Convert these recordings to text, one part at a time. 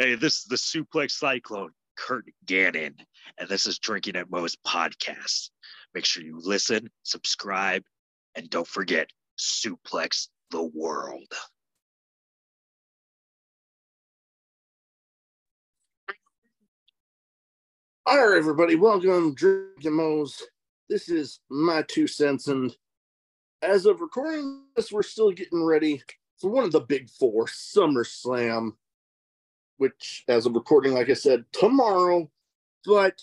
Hey, this is the Suplex Cyclone, Kurt Gannon, and this is Drinking at Mo's podcast. Make sure you listen, subscribe, and don't forget, suplex the world. All right, everybody, welcome, Drinking Mo's. This is my two cents, and as of recording this, we're still getting ready for one of the big four, SummerSlam which as of recording, like I said, tomorrow. But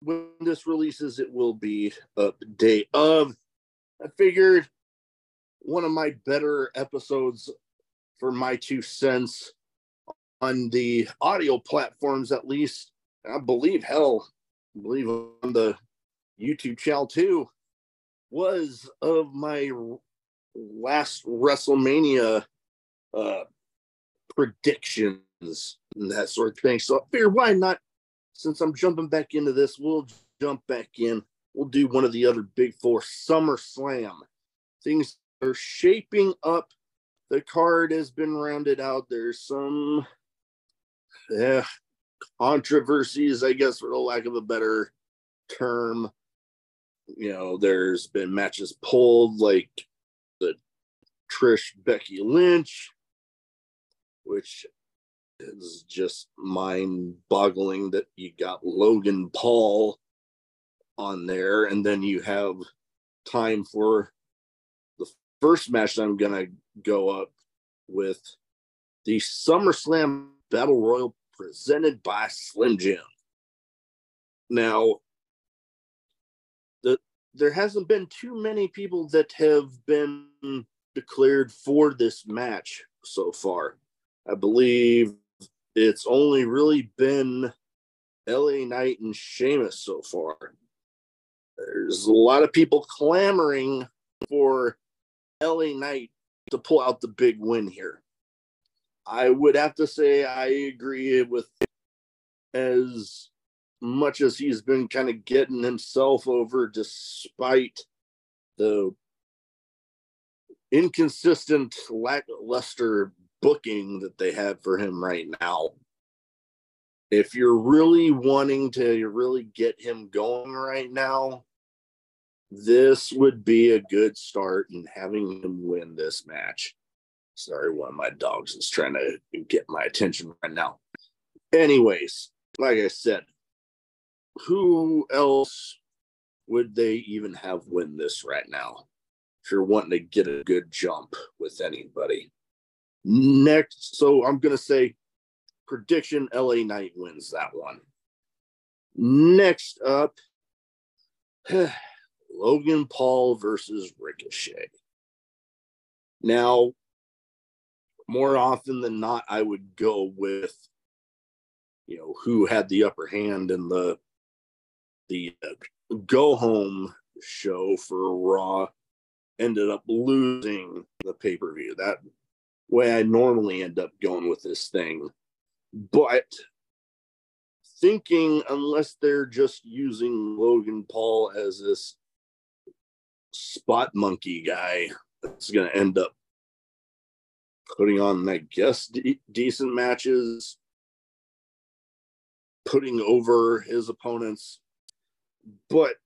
when this releases, it will be a day of. I figured one of my better episodes for my two cents on the audio platforms, at least. I believe, hell, I believe on the YouTube channel too, was of my last WrestleMania uh, prediction and that sort of thing. So I figured why not? Since I'm jumping back into this, we'll jump back in. We'll do one of the other big four Summer Slam. Things are shaping up. The card has been rounded out. There's some yeah, controversies, I guess, for the lack of a better term. You know, there's been matches pulled like the Trish Becky Lynch, which is just mind boggling that you got Logan Paul on there, and then you have time for the first match I'm gonna go up with the SummerSlam Battle Royal presented by Slim Jim. Now, the there hasn't been too many people that have been declared for this match so far. I believe it's only really been LA Knight and Sheamus so far. There's a lot of people clamoring for LA Knight to pull out the big win here. I would have to say I agree with as much as he's been kind of getting himself over despite the inconsistent lackluster booking that they have for him right now. If you're really wanting to really get him going right now, this would be a good start in having him win this match. Sorry, one of my dogs is trying to get my attention right now. Anyways, like I said, who else would they even have win this right now? If you're wanting to get a good jump with anybody. Next, so I'm going to say prediction LA Knight wins that one. Next up, Logan Paul versus Ricochet. Now, more often than not, I would go with, you know, who had the upper hand in the the uh, go home show for Raw ended up losing the pay per view. That way I normally end up going with this thing. But thinking, unless they're just using Logan Paul as this spot monkey guy that's going to end up putting on, I guess, de- decent matches, putting over his opponents. But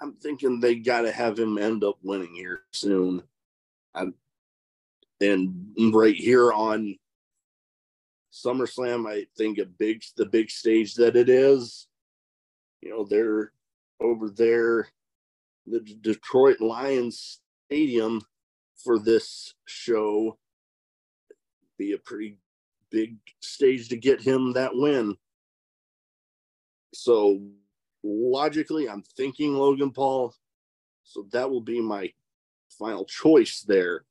I'm thinking they got to have him end up winning here soon. I'm, and right here on SummerSlam, I think a big the big stage that it is. You know, they're over there, the Detroit Lions Stadium for this show. Be a pretty big stage to get him that win. So logically, I'm thinking Logan Paul. So that will be my final choice there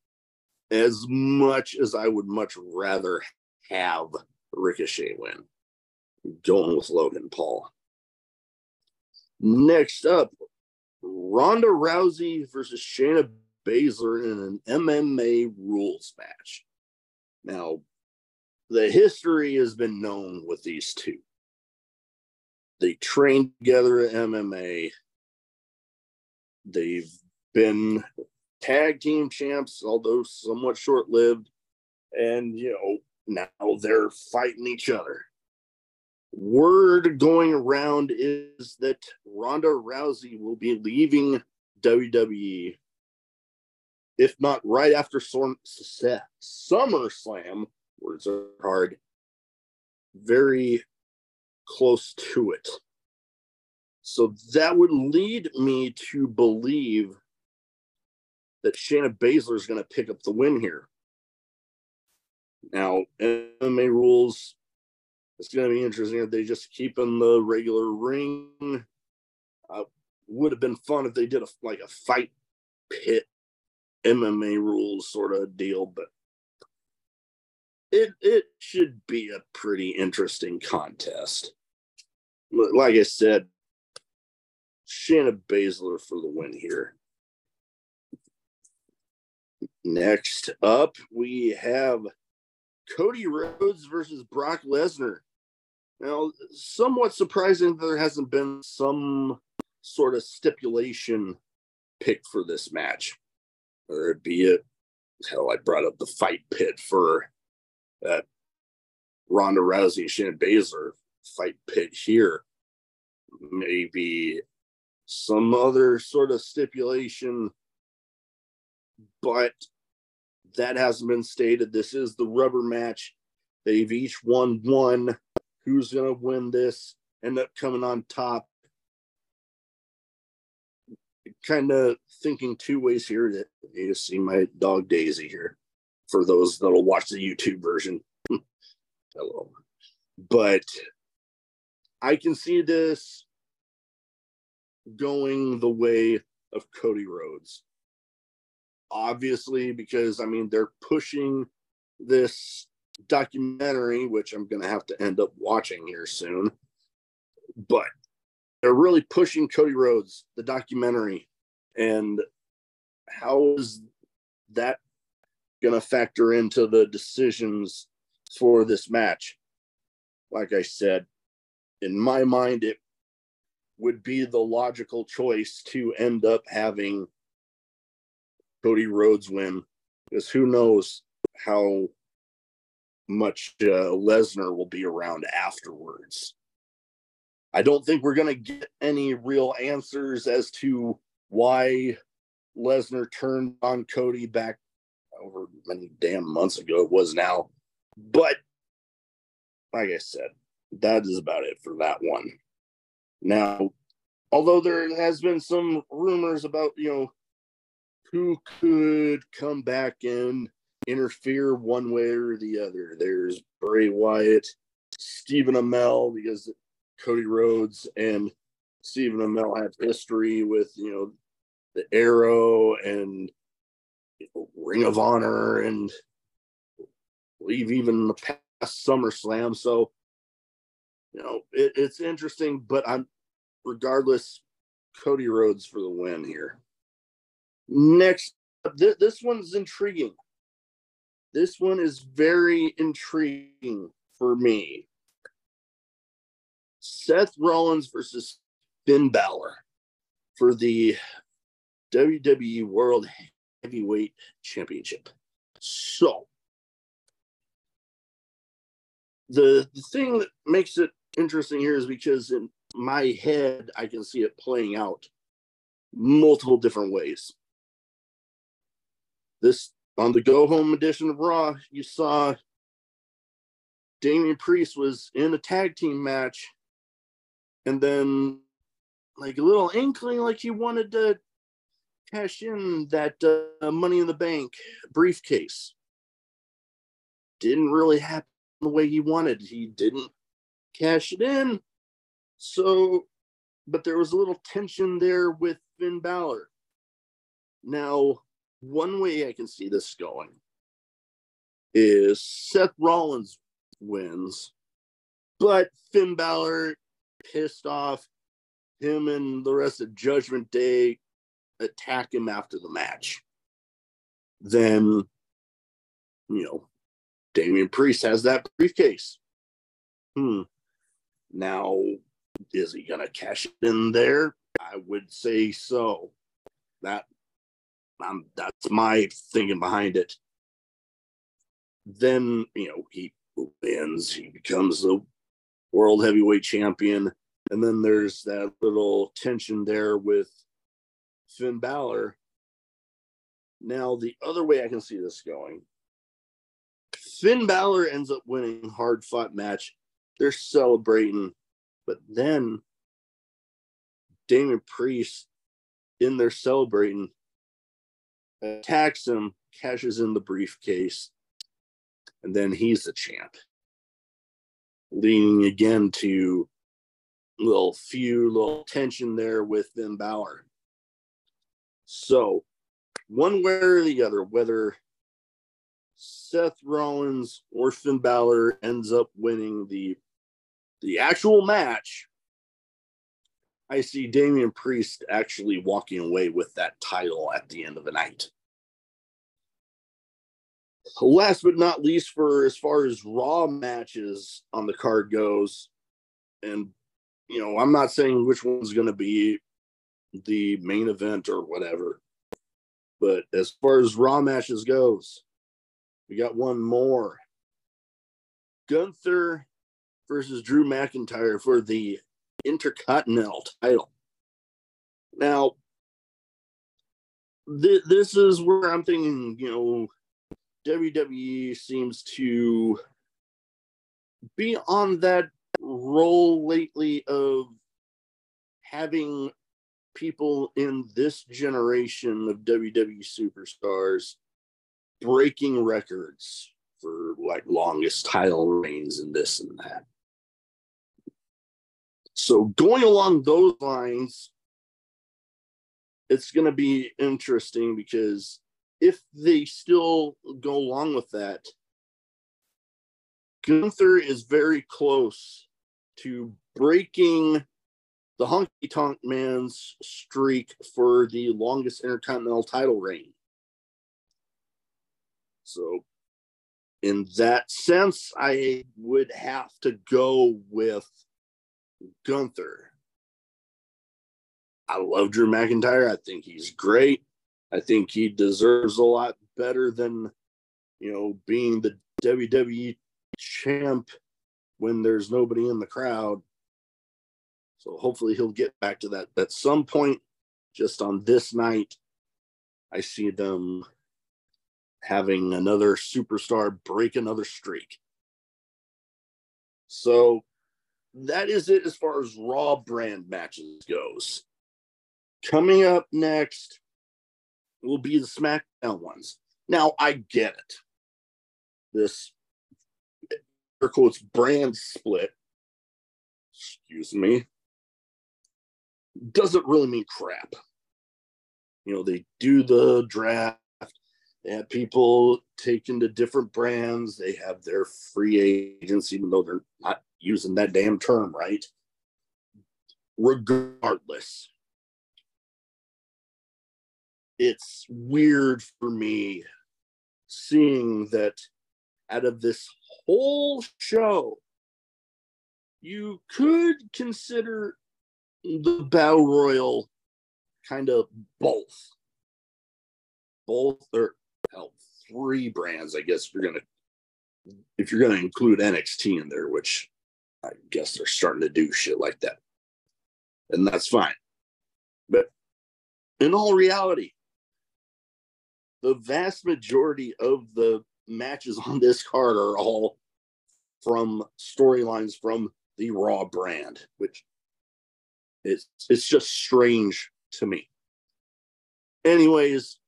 as much as I would much rather have Ricochet win. Going with Logan Paul. Next up, Ronda Rousey versus Shayna Baszler in an MMA rules match. Now, the history has been known with these two. They trained together at MMA. They've been tag team champs, although somewhat short lived. And, you know, now they're fighting each other. Word going around is that Ronda Rousey will be leaving WWE, if not right after SummerSlam. Words are hard. Very close to it. So that would lead me to believe that Shayna Baszler is going to pick up the win here. Now, MMA rules, it's going to be interesting if they just keep in the regular ring. Uh, would have been fun if they did a like a fight pit MMA rules sort of deal, but it it should be a pretty interesting contest. Like I said, Shayna Baszler for the win here. Next up, we have Cody Rhodes versus Brock Lesnar. Now, somewhat surprising there hasn't been some sort of stipulation picked for this match, or be it. Hell, I brought up the fight pit for that Ronda Rousey and Shannon Baszler fight pit here. Maybe some other sort of stipulation, but that hasn't been stated. This is the rubber match. They've each won one. Who's going to win this? End up coming on top. Kind of thinking two ways here. That you see my dog Daisy here for those that'll watch the YouTube version. Hello. But I can see this going the way of Cody Rhodes obviously, because I mean, they're pushing this documentary, which I'm going to have to end up watching here soon. But they're really pushing Cody Rhodes, the documentary. And how is that going to factor into the decisions for this match? Like I said, in my mind, it would be the logical choice to end up having Cody Rhodes win because who knows how much uh, Lesnar will be around afterwards. I don't think we're going to get any real answers as to why Lesnar turned on Cody back over many damn months ago it was now. But like I said, that is about it for that one. Now, although there has been some rumors about, you know, who could come back and interfere one way or the other. There's Bray Wyatt, Stephen Amell, because Cody Rhodes and Stephen Amell have history with, you know, the Arrow and you know, Ring of Honor and believe even the past SummerSlam. So, you know, it, it's interesting, but I'm regardless, Cody Rhodes for the win here. Next, th- this one's intriguing. This one is very intriguing for me. Seth Rollins versus Finn Balor for the WWE World Heavyweight Championship. So, the, the thing that makes it interesting here is because in my head, I can see it playing out multiple different ways this on the go home edition of Raw, you saw Damian Priest was in a tag team match, and then like a little inkling like he wanted to cash in that uh, Money in the Bank briefcase. Didn't really happen the way he wanted. He didn't cash it in. So, but there was a little tension there with Finn Balor. Now, one way I can see this going is Seth Rollins wins, but Finn Balor pissed off him and the rest of Judgment Day attack him after the match. Then, you know, Damian Priest has that briefcase. Hmm. Now, is he going to cash in there? I would say so. That I'm, that's my thinking behind it. then you know he wins. He becomes the world heavyweight champion, and then there's that little tension there with Finn Balor. Now, the other way I can see this going, Finn Balor ends up winning hard fought match. They're celebrating, but then Damian Priest in there celebrating attacks him, cashes in the briefcase, and then he's the champ. Leading again to little few little tension there with Finn Balor. So, one way or the other, whether Seth Rollins or Finn Balor ends up winning the the actual match, I see Damian Priest actually walking away with that title at the end of the night. Last but not least, for as far as Raw matches on the card goes, and you know, I'm not saying which one's going to be the main event or whatever, but as far as Raw matches goes, we got one more. Gunther versus Drew McIntyre for the Intercontinental title. Now, th- this is where I'm thinking, you know, WWE seems to be on that roll lately of having people in this generation of WWE superstars breaking records for like longest title reigns and this and that. So going along those lines, it's going to be interesting because if they still go along with that, Gunther is very close to breaking the Honky Tonk Man's streak for the longest Intercontinental title reign. So, in that sense, I would have to go with Gunther. I love Drew McIntyre. I think he's great. I think he deserves a lot better than, you know, being the WWE champ when there's nobody in the crowd. So hopefully he'll get back to that. At some point, just on this night, I see them having another superstar break another streak. So that is it as far as Raw brand matches goes. Coming up next will be the SmackDown ones. Now I get it. This air quotes brand split, excuse me, doesn't really mean crap. You know, they do the draft, they have people taken to different brands, they have their free agents, even though they're not using that damn term, right? Regardless, it's weird for me seeing that out of this whole show, you could consider the Battle Royal kind of both. Both or hell, three brands, I guess you're gonna if you're gonna include NXT in there, which I guess they're starting to do shit like that. And that's fine. But in all reality, the vast majority of the matches on this card are all from storylines from the Raw brand, which it's it's just strange to me. Anyways,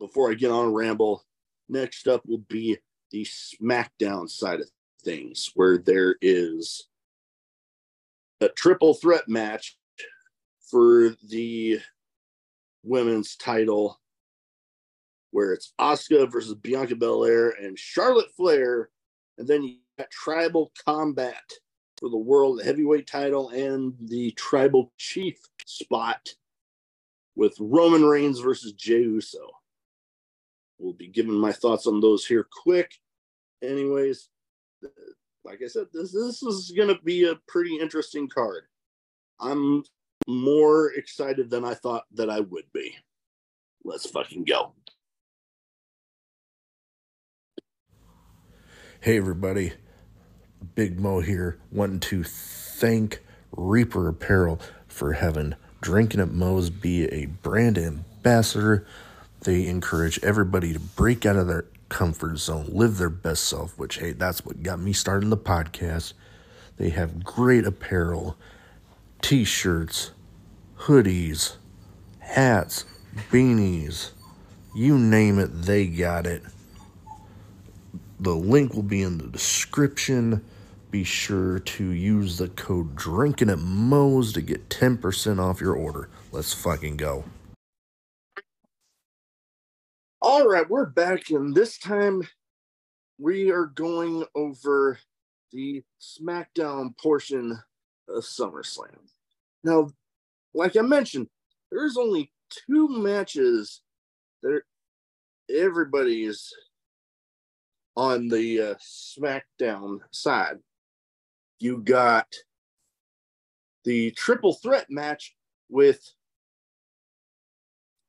before I get on a ramble, next up will be the SmackDown side of things, where there is a triple threat match for the women's title, where it's Asuka versus Bianca Belair and Charlotte Flair, and then you got tribal combat for the world heavyweight title and the tribal chief spot with Roman Reigns versus Jey Uso. We'll be giving my thoughts on those here quick. Anyways, like I said, this this is going to be a pretty interesting card. I'm more excited than I thought that I would be. Let's fucking go. Hey, everybody. Big Mo here, wanting to thank Reaper Apparel for having Drinking at Mo's be a brand ambassador. They encourage everybody to break out of their comfort zone, live their best self, which, hey, that's what got me starting the podcast. They have great apparel, t shirts, hoodies, hats, beanies, you name it, they got it. The link will be in the description. Be sure to use the code Drinking at to get 10% off your order. Let's fucking go. All right, we're back, and this time we are going over the SmackDown portion of SummerSlam. Now, like I mentioned, there's only two matches that everybody is on the uh, SmackDown side. You got the triple threat match with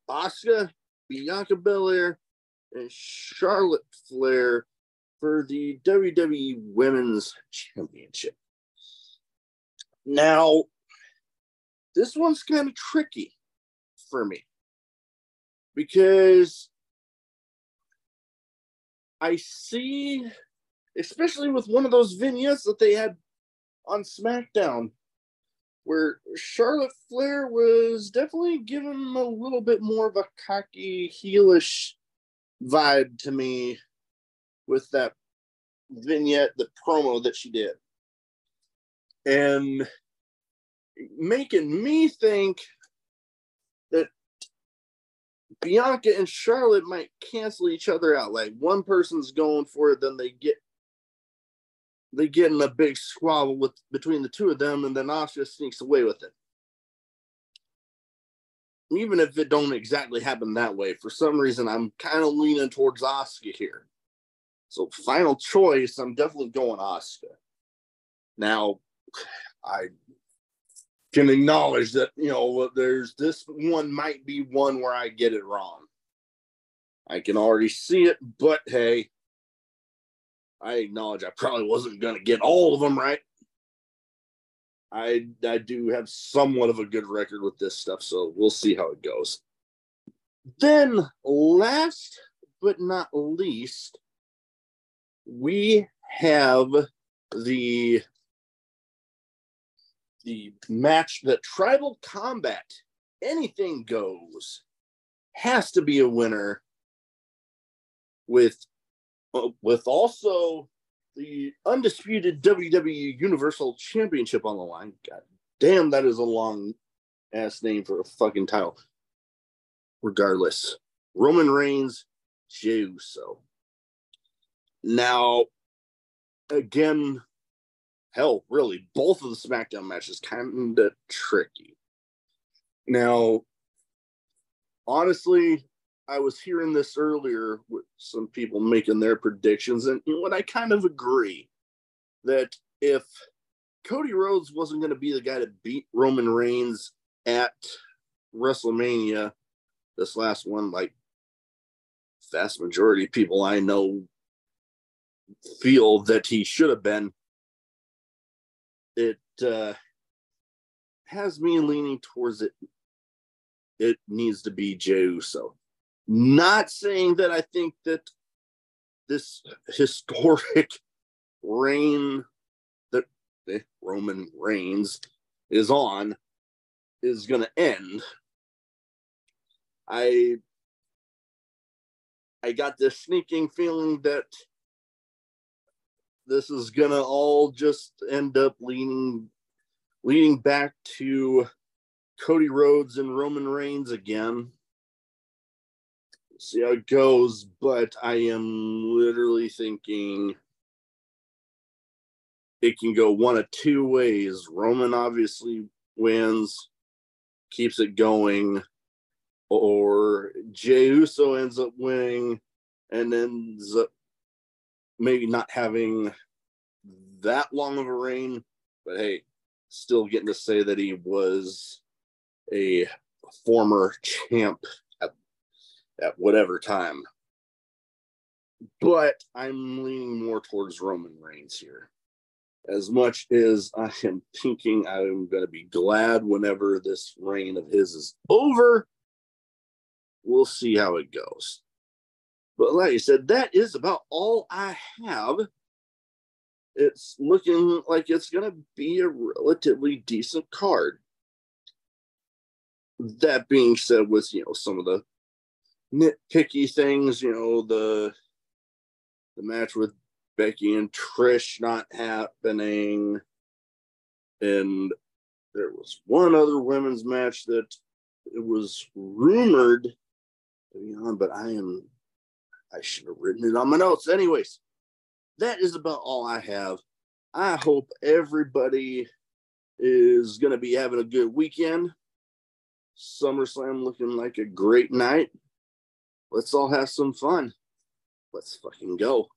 Asuka, Bianca Belair, and Charlotte Flair for the WWE Women's Championship. Now, this one's kind of tricky for me because I see, especially with one of those vignettes that they had on SmackDown, where Charlotte Flair was definitely given a little bit more of a cocky, heelish vibe to me with that vignette, the promo that she did. And making me think that Bianca and Charlotte might cancel each other out. Like one person's going for it, then they get they get in a big squabble with between the two of them, and then Asuka sneaks away with it. Even if it don't exactly happen that way, for some reason I'm kind of leaning towards Asuka here. So final choice, I'm definitely going Asuka. Now, I can acknowledge that you know there's this one might be one where I get it wrong. I can already see it, but hey, I acknowledge I probably wasn't going to get all of them right. I I do have somewhat of a good record with this stuff, so we'll see how it goes. Then, last but not least, we have the the match that tribal combat anything goes has to be a winner with with also the undisputed WWE Universal Championship on the line. God damn, that is a long ass name for a fucking title. Regardless, Roman Reigns, Jey Uso. Now, again, hell, really, both of the SmackDown matches kind of tricky. Now, honestly, I was hearing this earlier with some people making their predictions, and you know what? I kind of agree that if Cody Rhodes wasn't going to be the guy to beat Roman Reigns at WrestleMania, this last one, like vast majority of people I know feel that he should have been it uh, has me leaning towards it. It needs to be Jey Uso. Not saying that I think that this historic reign that the Roman Reigns is on is going to end. I I got this sneaking feeling that this is gonna all just end up leaning leading back to Cody Rhodes and Roman Reigns again. See how it goes, but I am literally thinking it can go one of two ways. Roman obviously wins, keeps it going, or Jey Uso ends up winning and ends up maybe not having that long of a reign, but hey, still getting to say that he was a former champ at whatever time. but I'm leaning more towards Roman Reigns here. As much as I am thinking I'm going to be glad whenever this reign of his is over, we'll see how it goes. But like I said, that is about all I have. It's looking like it's going to be a relatively decent card. That being said, with you know some of the nitpicky things, you know the the match with Becky and Trish not happening, and there was one other women's match that it was rumored to be on, but I am I should have written it on my notes. Anyways, that is about all I have. I hope everybody is going to be having a good weekend. SummerSlam looking like a great night. Let's all have some fun. Let's fucking go.